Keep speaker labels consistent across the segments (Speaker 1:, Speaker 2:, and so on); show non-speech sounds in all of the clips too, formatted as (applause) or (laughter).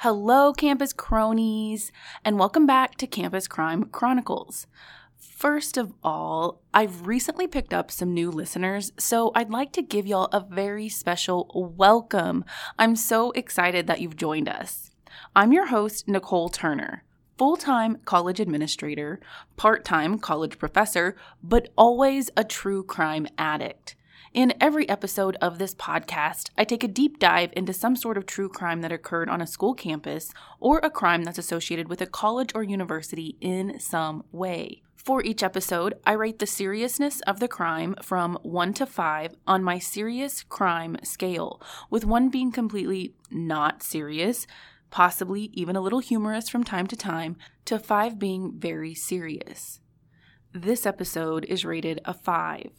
Speaker 1: Hello, campus cronies, and welcome back to Campus Crime Chronicles. First of all, I've recently picked up some new listeners, so I'd like to give y'all a very special welcome. I'm so excited that you've joined us. I'm your host, Nicole Turner, full time college administrator, part time college professor, but always a true crime addict. In every episode of this podcast, I take a deep dive into some sort of true crime that occurred on a school campus or a crime that's associated with a college or university in some way. For each episode, I rate the seriousness of the crime from 1 to 5 on my serious crime scale, with 1 being completely not serious, possibly even a little humorous from time to time, to 5 being very serious. This episode is rated a 5.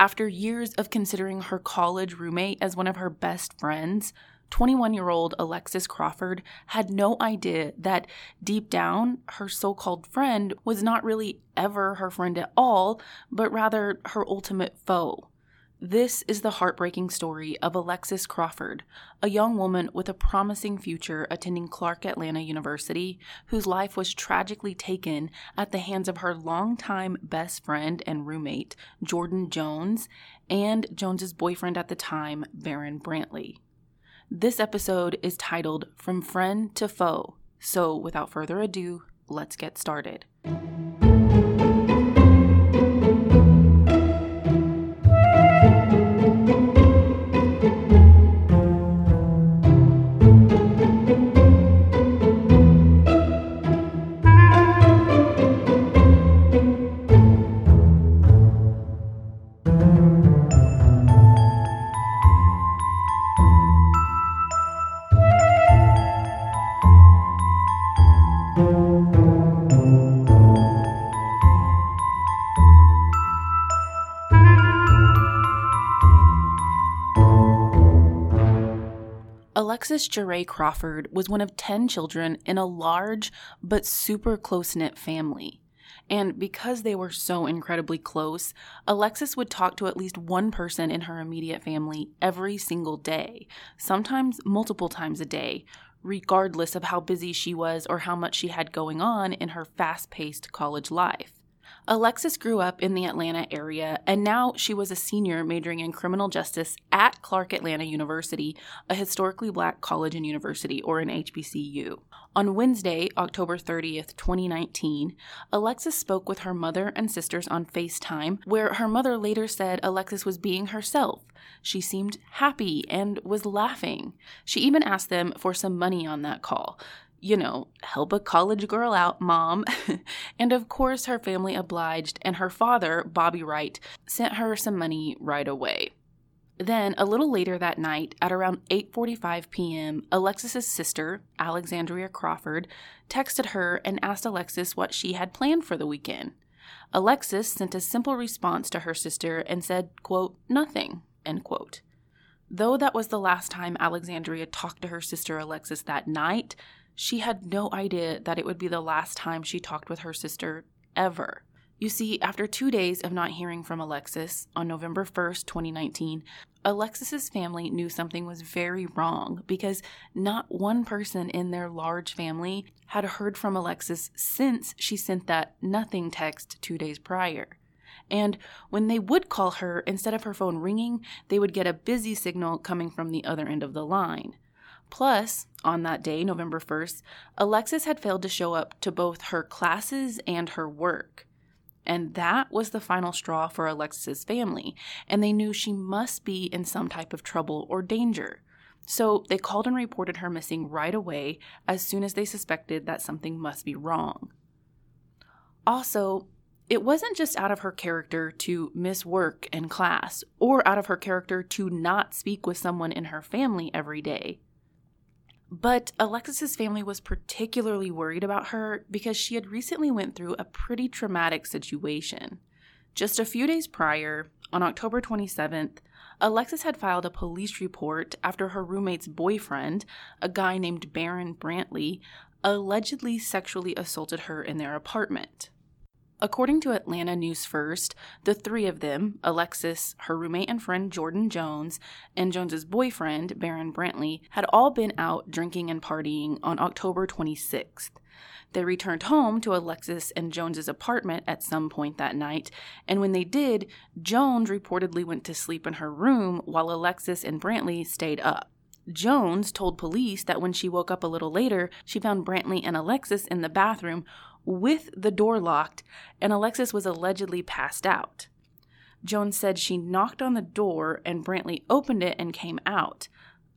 Speaker 1: After years of considering her college roommate as one of her best friends, 21 year old Alexis Crawford had no idea that deep down, her so called friend was not really ever her friend at all, but rather her ultimate foe. This is the heartbreaking story of Alexis Crawford, a young woman with a promising future attending Clark Atlanta University, whose life was tragically taken at the hands of her longtime best friend and roommate, Jordan Jones, and Jones's boyfriend at the time, Barron Brantley. This episode is titled From Friend to Foe, so without further ado, let's get started. Alexis Jeray Crawford was one of 10 children in a large but super close knit family. And because they were so incredibly close, Alexis would talk to at least one person in her immediate family every single day, sometimes multiple times a day, regardless of how busy she was or how much she had going on in her fast paced college life. Alexis grew up in the Atlanta area, and now she was a senior majoring in criminal justice at Clark Atlanta University, a historically black college and university, or an HBCU. On Wednesday, October 30th, 2019, Alexis spoke with her mother and sisters on FaceTime, where her mother later said Alexis was being herself. She seemed happy and was laughing. She even asked them for some money on that call you know, help a college girl out, mom. (laughs) and of course, her family obliged, and her father, Bobby Wright, sent her some money right away. Then, a little later that night, at around 8:45 p.m., Alexis's sister, Alexandria Crawford, texted her and asked Alexis what she had planned for the weekend. Alexis sent a simple response to her sister and said, quote, "Nothing." End quote. Though that was the last time Alexandria talked to her sister Alexis that night, she had no idea that it would be the last time she talked with her sister ever. You see, after two days of not hearing from Alexis, on November 1st, 2019, Alexis's family knew something was very wrong because not one person in their large family had heard from Alexis since she sent that nothing text two days prior. And when they would call her, instead of her phone ringing, they would get a busy signal coming from the other end of the line. Plus, on that day, November 1st, Alexis had failed to show up to both her classes and her work. And that was the final straw for Alexis's family, and they knew she must be in some type of trouble or danger. So they called and reported her missing right away as soon as they suspected that something must be wrong. Also, it wasn't just out of her character to miss work and class, or out of her character to not speak with someone in her family every day. But Alexis's family was particularly worried about her because she had recently went through a pretty traumatic situation. Just a few days prior, on October 27th, Alexis had filed a police report after her roommate's boyfriend, a guy named Barron Brantley, allegedly sexually assaulted her in their apartment. According to Atlanta News First, the three of them, Alexis, her roommate and friend Jordan Jones, and Jones's boyfriend, Barron Brantley, had all been out drinking and partying on October 26th. They returned home to Alexis and Jones's apartment at some point that night, and when they did, Jones reportedly went to sleep in her room while Alexis and Brantley stayed up. Jones told police that when she woke up a little later, she found Brantley and Alexis in the bathroom with the door locked, and Alexis was allegedly passed out. Jones said she knocked on the door and Brantley opened it and came out.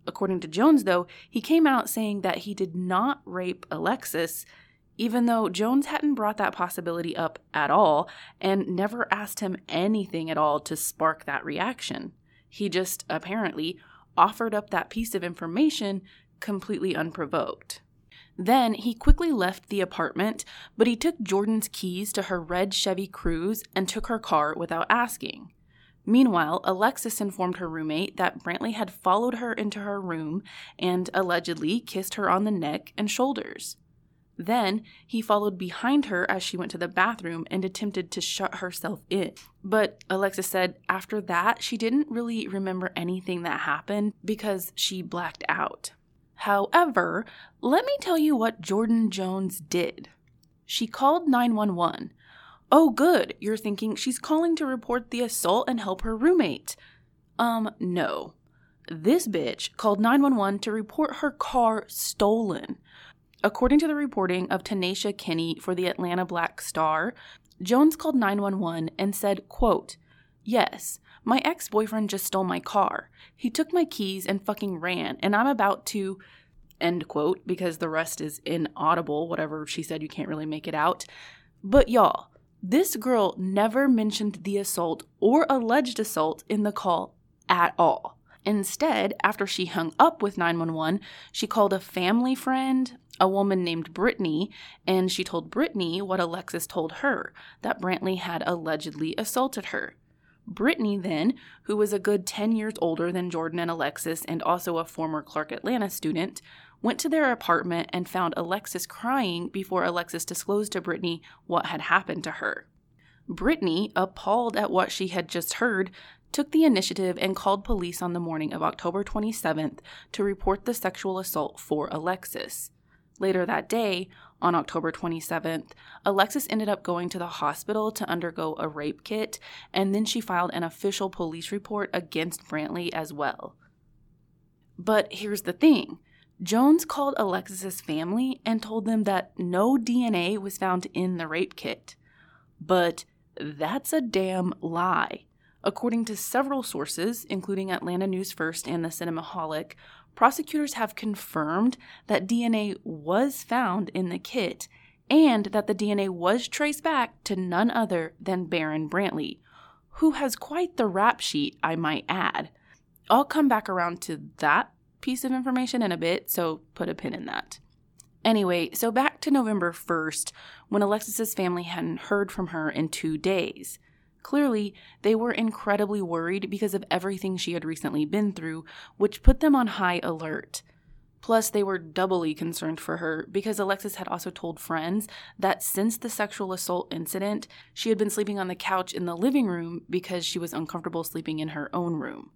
Speaker 1: According to Jones, though, he came out saying that he did not rape Alexis, even though Jones hadn't brought that possibility up at all and never asked him anything at all to spark that reaction. He just apparently offered up that piece of information completely unprovoked. Then he quickly left the apartment, but he took Jordan's keys to her red Chevy Cruze and took her car without asking. Meanwhile, Alexis informed her roommate that Brantley had followed her into her room and allegedly kissed her on the neck and shoulders. Then he followed behind her as she went to the bathroom and attempted to shut herself in. But Alexis said after that, she didn't really remember anything that happened because she blacked out. However, let me tell you what Jordan Jones did. She called 911. Oh, good, you're thinking she's calling to report the assault and help her roommate. Um, no. This bitch called 911 to report her car stolen. According to the reporting of Tanisha Kinney for the Atlanta Black Star, Jones called 911 and said, quote, Yes, my ex boyfriend just stole my car. He took my keys and fucking ran, and I'm about to. End quote, because the rest is inaudible. Whatever she said, you can't really make it out. But y'all, this girl never mentioned the assault or alleged assault in the call at all. Instead, after she hung up with 911, she called a family friend, a woman named Brittany, and she told Brittany what Alexis told her that Brantley had allegedly assaulted her. Brittany, then, who was a good 10 years older than Jordan and Alexis and also a former Clark Atlanta student, went to their apartment and found Alexis crying before Alexis disclosed to Brittany what had happened to her. Brittany, appalled at what she had just heard, took the initiative and called police on the morning of October 27th to report the sexual assault for Alexis. Later that day, on October 27th, Alexis ended up going to the hospital to undergo a rape kit, and then she filed an official police report against Brantley as well. But here's the thing Jones called Alexis's family and told them that no DNA was found in the rape kit. But that's a damn lie. According to several sources, including Atlanta News First and the Cinemaholic, prosecutors have confirmed that DNA was found in the kit and that the DNA was traced back to none other than Barron Brantley, who has quite the rap sheet, I might add. I'll come back around to that piece of information in a bit, so put a pin in that. Anyway, so back to November 1st, when Alexis's family hadn't heard from her in two days. Clearly, they were incredibly worried because of everything she had recently been through, which put them on high alert. Plus, they were doubly concerned for her because Alexis had also told friends that since the sexual assault incident, she had been sleeping on the couch in the living room because she was uncomfortable sleeping in her own room.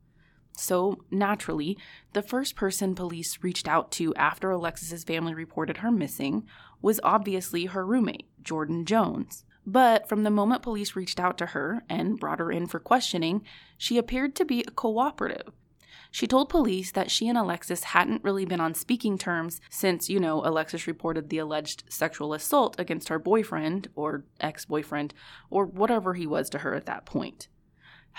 Speaker 1: So, naturally, the first person police reached out to after Alexis's family reported her missing was obviously her roommate, Jordan Jones. But from the moment police reached out to her and brought her in for questioning, she appeared to be cooperative. She told police that she and Alexis hadn't really been on speaking terms since, you know, Alexis reported the alleged sexual assault against her boyfriend, or ex boyfriend, or whatever he was to her at that point.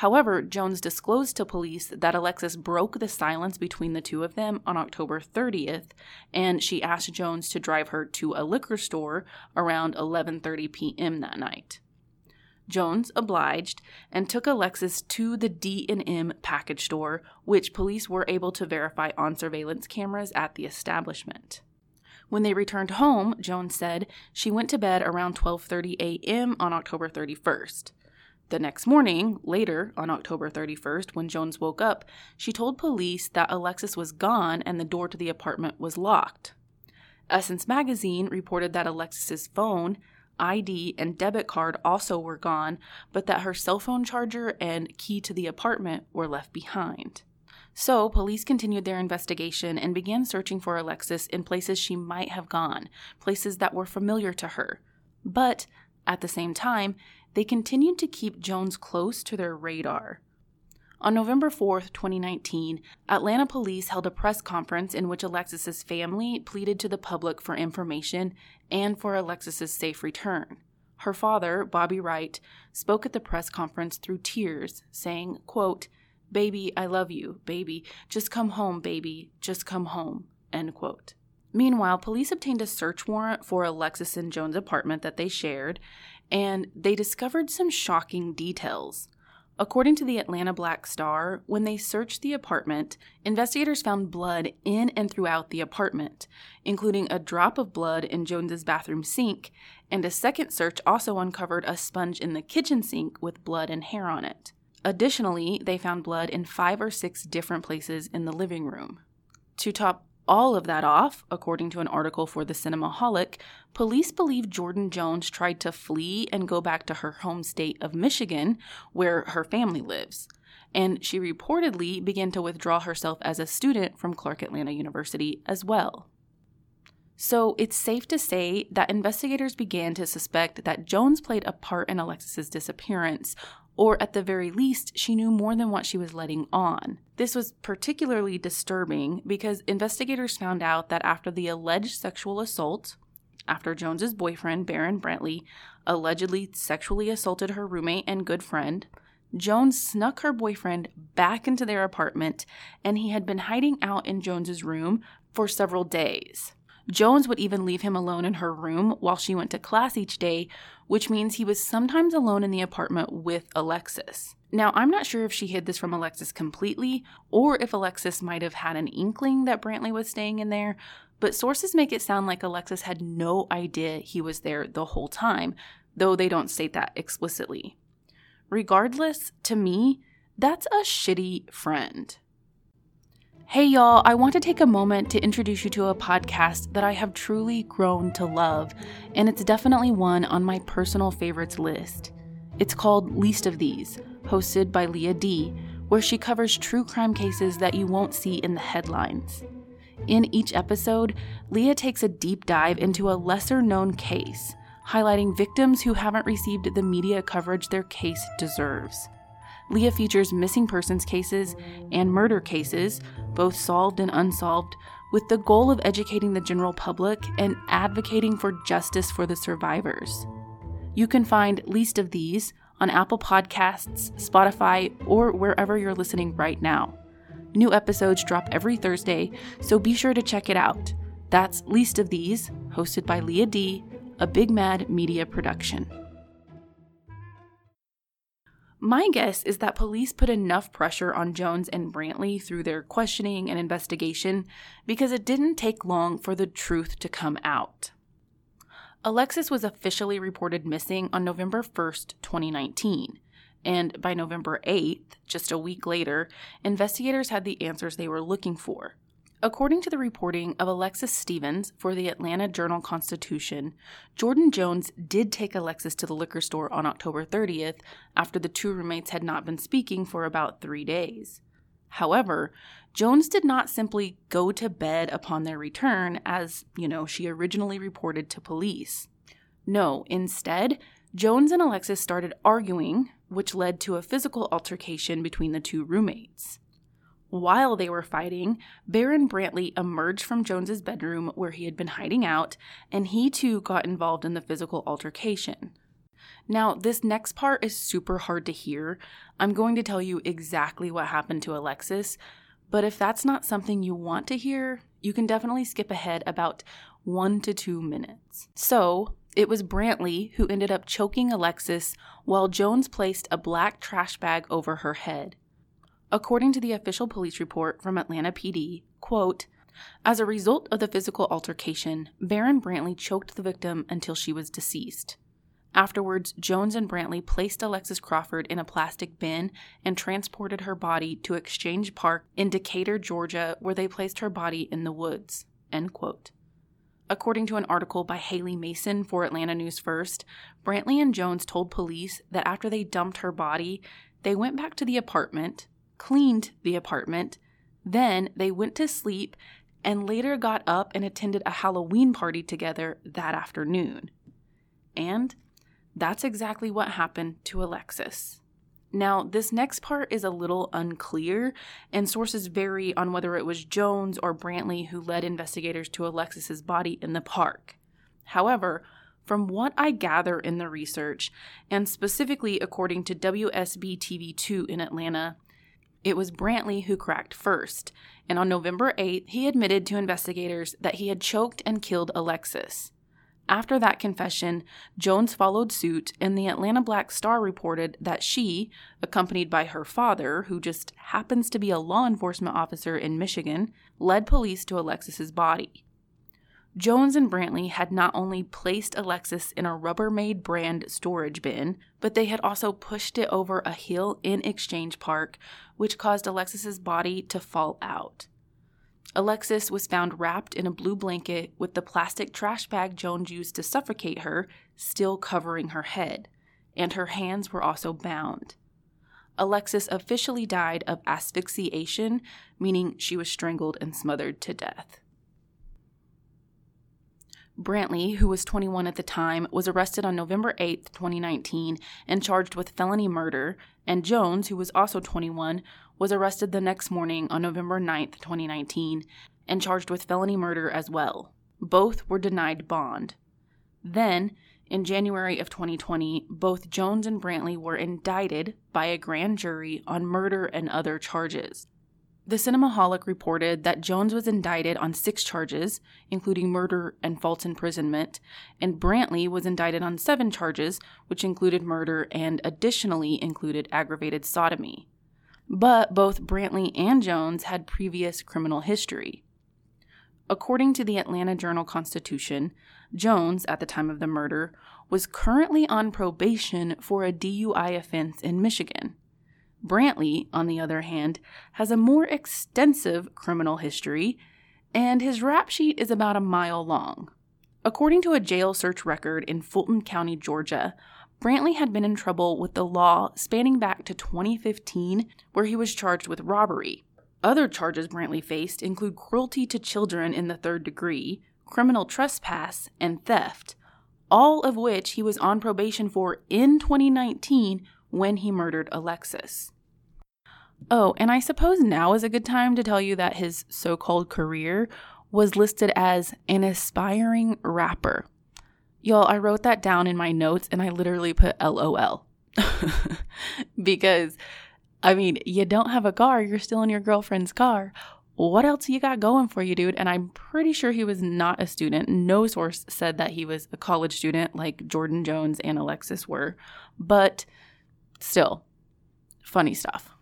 Speaker 1: However, Jones disclosed to police that Alexis broke the silence between the two of them on October 30th, and she asked Jones to drive her to a liquor store around 11:30 p.m. that night. Jones obliged and took Alexis to the D&M package store, which police were able to verify on surveillance cameras at the establishment. When they returned home, Jones said she went to bed around 12:30 a.m. on October 31st. The next morning, later on October 31st, when Jones woke up, she told police that Alexis was gone and the door to the apartment was locked. Essence magazine reported that Alexis's phone, ID, and debit card also were gone, but that her cell phone charger and key to the apartment were left behind. So, police continued their investigation and began searching for Alexis in places she might have gone, places that were familiar to her. But, at the same time, they continued to keep Jones close to their radar. On November 4, 2019, Atlanta police held a press conference in which Alexis's family pleaded to the public for information and for Alexis's safe return. Her father, Bobby Wright, spoke at the press conference through tears, saying, quote, Baby, I love you. Baby, just come home, baby. Just come home. End quote. Meanwhile, police obtained a search warrant for Alexis and Jones' apartment that they shared, and they discovered some shocking details. According to the Atlanta Black Star, when they searched the apartment, investigators found blood in and throughout the apartment, including a drop of blood in Jones's bathroom sink, and a second search also uncovered a sponge in the kitchen sink with blood and hair on it. Additionally, they found blood in five or six different places in the living room. To top all of that off, according to an article for the Cinemaholic, police believe Jordan Jones tried to flee and go back to her home state of Michigan, where her family lives. And she reportedly began to withdraw herself as a student from Clark Atlanta University as well. So it's safe to say that investigators began to suspect that Jones played a part in Alexis's disappearance, or at the very least, she knew more than what she was letting on. This was particularly disturbing because investigators found out that after the alleged sexual assault, after Jones's boyfriend, Barron Brantley, allegedly sexually assaulted her roommate and good friend, Jones snuck her boyfriend back into their apartment and he had been hiding out in Jones's room for several days. Jones would even leave him alone in her room while she went to class each day, which means he was sometimes alone in the apartment with Alexis. Now, I'm not sure if she hid this from Alexis completely or if Alexis might have had an inkling that Brantley was staying in there, but sources make it sound like Alexis had no idea he was there the whole time, though they don't state that explicitly. Regardless, to me, that's a shitty friend. Hey, y'all, I want to take a moment to introduce you to a podcast that I have truly grown to love, and it's definitely one on my personal favorites list. It's called Least of These, hosted by Leah D, where she covers true crime cases that you won't see in the headlines. In each episode, Leah takes a deep dive into a lesser known case, highlighting victims who haven't received the media coverage their case deserves. Leah features missing persons cases and murder cases, both solved and unsolved, with the goal of educating the general public and advocating for justice for the survivors. You can find Least of These on Apple Podcasts, Spotify, or wherever you're listening right now. New episodes drop every Thursday, so be sure to check it out. That's Least of These, hosted by Leah D, a Big Mad Media production. My guess is that police put enough pressure on Jones and Brantley through their questioning and investigation because it didn't take long for the truth to come out. Alexis was officially reported missing on November 1st, 2019, and by November 8th, just a week later, investigators had the answers they were looking for. According to the reporting of Alexis Stevens for the Atlanta Journal Constitution, Jordan Jones did take Alexis to the liquor store on October 30th after the two roommates had not been speaking for about three days. However, Jones did not simply go to bed upon their return, as, you know, she originally reported to police. No, instead, Jones and Alexis started arguing, which led to a physical altercation between the two roommates. While they were fighting, Barron Brantley emerged from Jones's bedroom where he had been hiding out, and he too got involved in the physical altercation. Now, this next part is super hard to hear. I'm going to tell you exactly what happened to Alexis, but if that's not something you want to hear, you can definitely skip ahead about one to two minutes. So, it was Brantley who ended up choking Alexis while Jones placed a black trash bag over her head. According to the official police report from Atlanta PD, quote, as a result of the physical altercation, Barron Brantley choked the victim until she was deceased. Afterwards, Jones and Brantley placed Alexis Crawford in a plastic bin and transported her body to Exchange Park in Decatur, Georgia, where they placed her body in the woods. According to an article by Haley Mason for Atlanta News First, Brantley and Jones told police that after they dumped her body, they went back to the apartment, cleaned the apartment, then they went to sleep and later got up and attended a Halloween party together that afternoon. And that's exactly what happened to Alexis. Now, this next part is a little unclear, and sources vary on whether it was Jones or Brantley who led investigators to Alexis's body in the park. However, from what I gather in the research, and specifically according to WSB TV2 in Atlanta, it was Brantley who cracked first, and on November 8th, he admitted to investigators that he had choked and killed Alexis. After that confession, Jones followed suit, and the Atlanta Black Star reported that she, accompanied by her father, who just happens to be a law enforcement officer in Michigan, led police to Alexis's body. Jones and Brantley had not only placed Alexis in a Rubbermaid brand storage bin, but they had also pushed it over a hill in Exchange Park, which caused Alexis's body to fall out. Alexis was found wrapped in a blue blanket with the plastic trash bag Jones used to suffocate her still covering her head, and her hands were also bound. Alexis officially died of asphyxiation, meaning she was strangled and smothered to death. Brantley, who was 21 at the time, was arrested on November 8, 2019, and charged with felony murder, and Jones, who was also 21, was arrested the next morning on November 9, 2019, and charged with felony murder as well. Both were denied bond. Then, in January of 2020, both Jones and Brantley were indicted by a grand jury on murder and other charges. The Cinemaholic reported that Jones was indicted on six charges, including murder and false imprisonment, and Brantley was indicted on seven charges, which included murder and additionally included aggravated sodomy. But both Brantley and Jones had previous criminal history. According to the Atlanta Journal Constitution, Jones, at the time of the murder, was currently on probation for a DUI offense in Michigan. Brantley, on the other hand, has a more extensive criminal history, and his rap sheet is about a mile long. According to a jail search record in Fulton County, Georgia, Brantley had been in trouble with the law spanning back to 2015, where he was charged with robbery. Other charges Brantley faced include cruelty to children in the third degree, criminal trespass, and theft, all of which he was on probation for in 2019 when he murdered Alexis. Oh, and I suppose now is a good time to tell you that his so called career was listed as an aspiring rapper. Y'all, I wrote that down in my notes and I literally put LOL. (laughs) because, I mean, you don't have a car, you're still in your girlfriend's car. What else you got going for you, dude? And I'm pretty sure he was not a student. No source said that he was a college student like Jordan Jones and Alexis were. But still, funny stuff.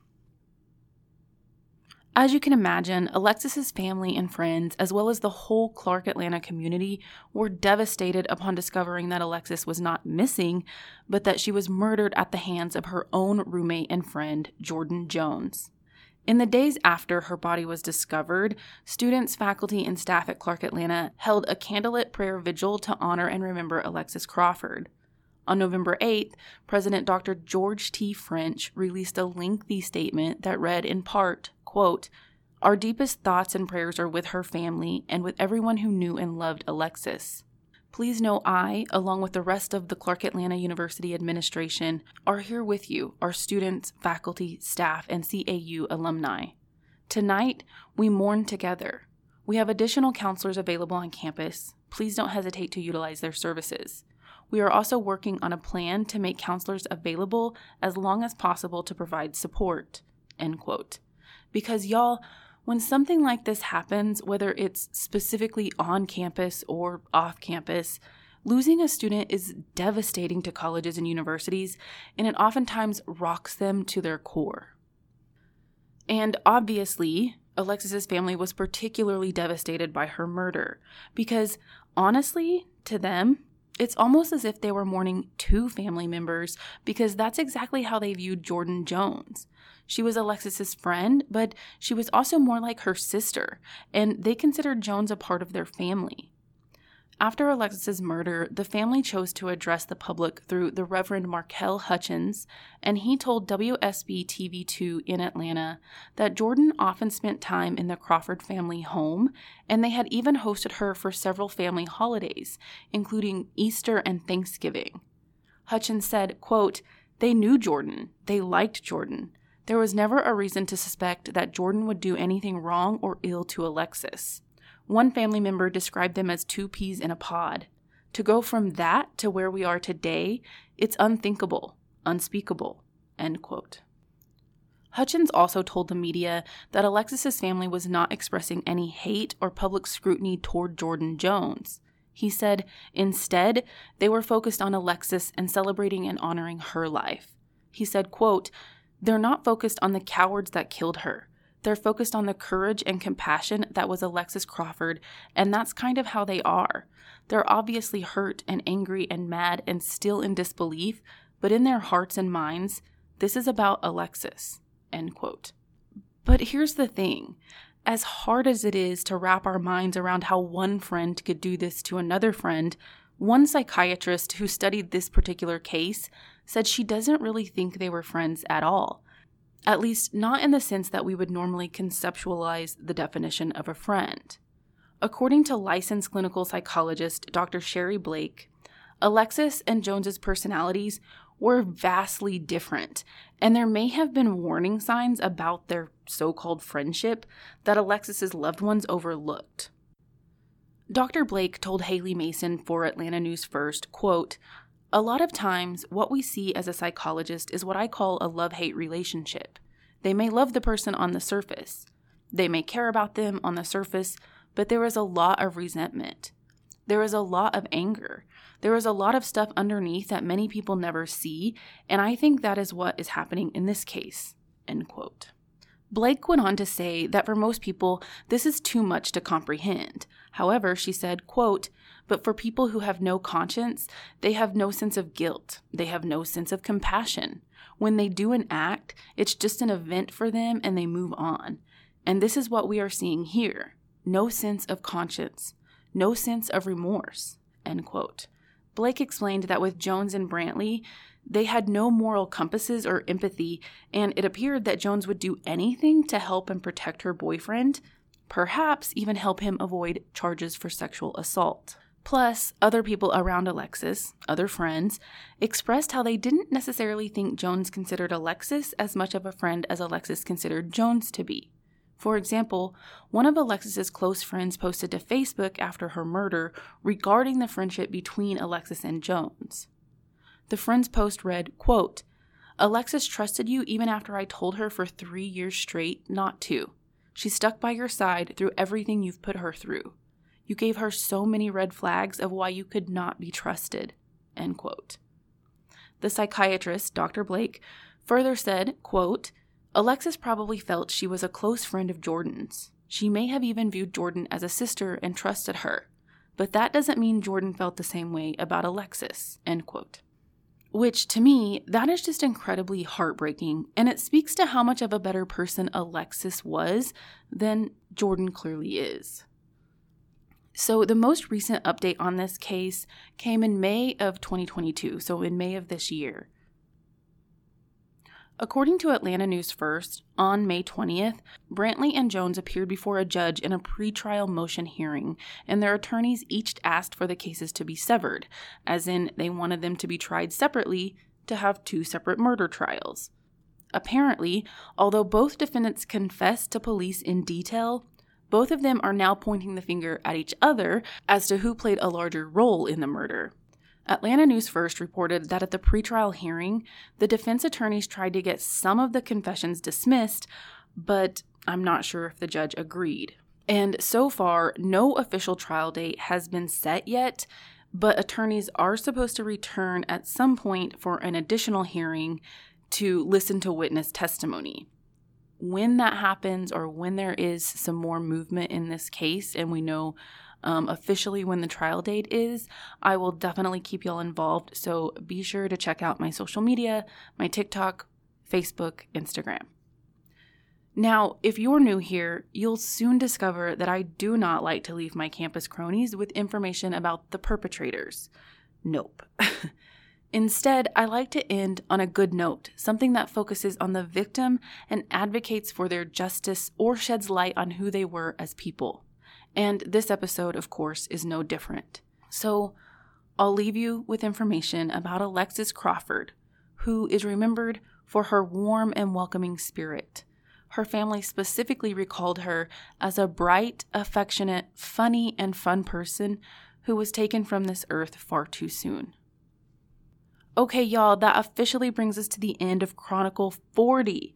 Speaker 1: As you can imagine, Alexis's family and friends, as well as the whole Clark Atlanta community, were devastated upon discovering that Alexis was not missing, but that she was murdered at the hands of her own roommate and friend, Jordan Jones. In the days after her body was discovered, students, faculty, and staff at Clark Atlanta held a candlelit prayer vigil to honor and remember Alexis Crawford. On November 8th, President Dr. George T. French released a lengthy statement that read in part, quote, Our deepest thoughts and prayers are with her family and with everyone who knew and loved Alexis. Please know I, along with the rest of the Clark Atlanta University administration, are here with you, our students, faculty, staff, and CAU alumni. Tonight, we mourn together. We have additional counselors available on campus. Please don't hesitate to utilize their services. We are also working on a plan to make counselors available as long as possible to provide support. End quote. Because, y'all, when something like this happens, whether it's specifically on campus or off campus, losing a student is devastating to colleges and universities, and it oftentimes rocks them to their core. And obviously, Alexis's family was particularly devastated by her murder because honestly, to them, it's almost as if they were mourning two family members because that's exactly how they viewed Jordan Jones. She was Alexis's friend, but she was also more like her sister, and they considered Jones a part of their family. After Alexis's murder, the family chose to address the public through the Reverend Markel Hutchins, and he told WSB TV2 in Atlanta that Jordan often spent time in the Crawford family home, and they had even hosted her for several family holidays, including Easter and Thanksgiving. Hutchins said, quote, They knew Jordan. They liked Jordan. There was never a reason to suspect that Jordan would do anything wrong or ill to Alexis. One family member described them as two peas in a pod. To go from that to where we are today, it's unthinkable, unspeakable. End quote. Hutchins also told the media that Alexis's family was not expressing any hate or public scrutiny toward Jordan Jones. He said instead they were focused on Alexis and celebrating and honoring her life. He said, quote, "They're not focused on the cowards that killed her. They're focused on the courage and compassion that was Alexis Crawford, and that's kind of how they are. They're obviously hurt and angry and mad and still in disbelief, but in their hearts and minds, this is about Alexis. End quote. But here's the thing as hard as it is to wrap our minds around how one friend could do this to another friend, one psychiatrist who studied this particular case said she doesn't really think they were friends at all at least not in the sense that we would normally conceptualize the definition of a friend. According to licensed clinical psychologist Dr. Sherry Blake, Alexis and Jones's personalities were vastly different, and there may have been warning signs about their so-called friendship that Alexis's loved ones overlooked. Dr. Blake told Haley Mason for Atlanta News First, quote, a lot of times, what we see as a psychologist is what I call a love hate relationship. They may love the person on the surface, they may care about them on the surface, but there is a lot of resentment. There is a lot of anger. There is a lot of stuff underneath that many people never see, and I think that is what is happening in this case. End quote. Blake went on to say that for most people, this is too much to comprehend. However, she said, quote, but for people who have no conscience, they have no sense of guilt. They have no sense of compassion. When they do an act, it's just an event for them and they move on. And this is what we are seeing here no sense of conscience, no sense of remorse. End quote. Blake explained that with Jones and Brantley, they had no moral compasses or empathy, and it appeared that Jones would do anything to help and protect her boyfriend, perhaps even help him avoid charges for sexual assault. Plus, other people around Alexis, other friends, expressed how they didn't necessarily think Jones considered Alexis as much of a friend as Alexis considered Jones to be. For example, one of Alexis's close friends posted to Facebook after her murder regarding the friendship between Alexis and Jones. The friend's post read, quote, Alexis trusted you even after I told her for three years straight not to. She stuck by your side through everything you've put her through. You gave her so many red flags of why you could not be trusted. End quote. The psychiatrist, Dr. Blake, further said, quote, Alexis probably felt she was a close friend of Jordan's. She may have even viewed Jordan as a sister and trusted her, but that doesn't mean Jordan felt the same way about Alexis. End quote. Which, to me, that is just incredibly heartbreaking, and it speaks to how much of a better person Alexis was than Jordan clearly is. So, the most recent update on this case came in May of 2022, so in May of this year. According to Atlanta News First, on May 20th, Brantley and Jones appeared before a judge in a pretrial motion hearing, and their attorneys each asked for the cases to be severed, as in they wanted them to be tried separately to have two separate murder trials. Apparently, although both defendants confessed to police in detail, both of them are now pointing the finger at each other as to who played a larger role in the murder. Atlanta News First reported that at the pretrial hearing, the defense attorneys tried to get some of the confessions dismissed, but I'm not sure if the judge agreed. And so far, no official trial date has been set yet, but attorneys are supposed to return at some point for an additional hearing to listen to witness testimony when that happens or when there is some more movement in this case and we know um, officially when the trial date is, I will definitely keep y'all involved. So be sure to check out my social media, my TikTok, Facebook, Instagram. Now, if you're new here, you'll soon discover that I do not like to leave my campus cronies with information about the perpetrators. Nope. (laughs) Instead, I like to end on a good note, something that focuses on the victim and advocates for their justice or sheds light on who they were as people. And this episode, of course, is no different. So, I'll leave you with information about Alexis Crawford, who is remembered for her warm and welcoming spirit her family specifically recalled her as a bright, affectionate, funny, and fun person who was taken from this earth far too soon. Okay, y'all, that officially brings us to the end of Chronicle 40.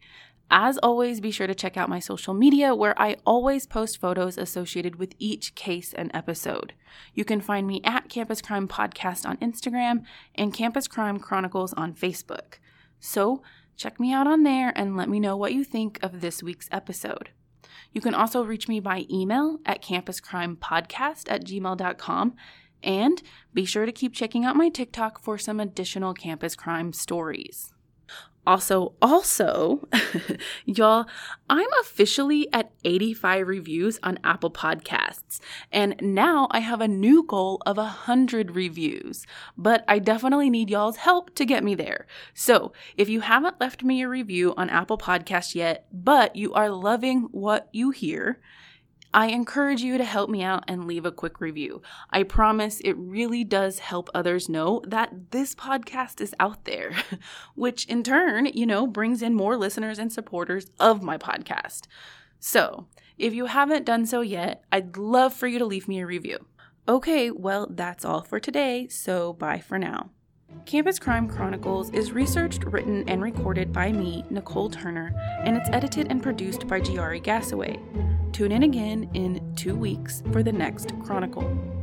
Speaker 1: As always, be sure to check out my social media where I always post photos associated with each case and episode. You can find me at Campus Crime Podcast on Instagram and Campus Crime Chronicles on Facebook. So, Check me out on there and let me know what you think of this week's episode. You can also reach me by email at campuscrimepodcast at gmail.com and be sure to keep checking out my TikTok for some additional campus crime stories. Also, also, (laughs) y'all, I'm officially at 85 reviews on Apple Podcasts. And now I have a new goal of 100 reviews. But I definitely need y'all's help to get me there. So if you haven't left me a review on Apple Podcasts yet, but you are loving what you hear, I encourage you to help me out and leave a quick review. I promise it really does help others know that this podcast is out there, (laughs) which in turn, you know, brings in more listeners and supporters of my podcast. So, if you haven't done so yet, I'd love for you to leave me a review. Okay, well, that's all for today, so bye for now. Campus Crime Chronicles is researched, written, and recorded by me, Nicole Turner, and it's edited and produced by Giari Gassaway. Tune in again in two weeks for the next Chronicle.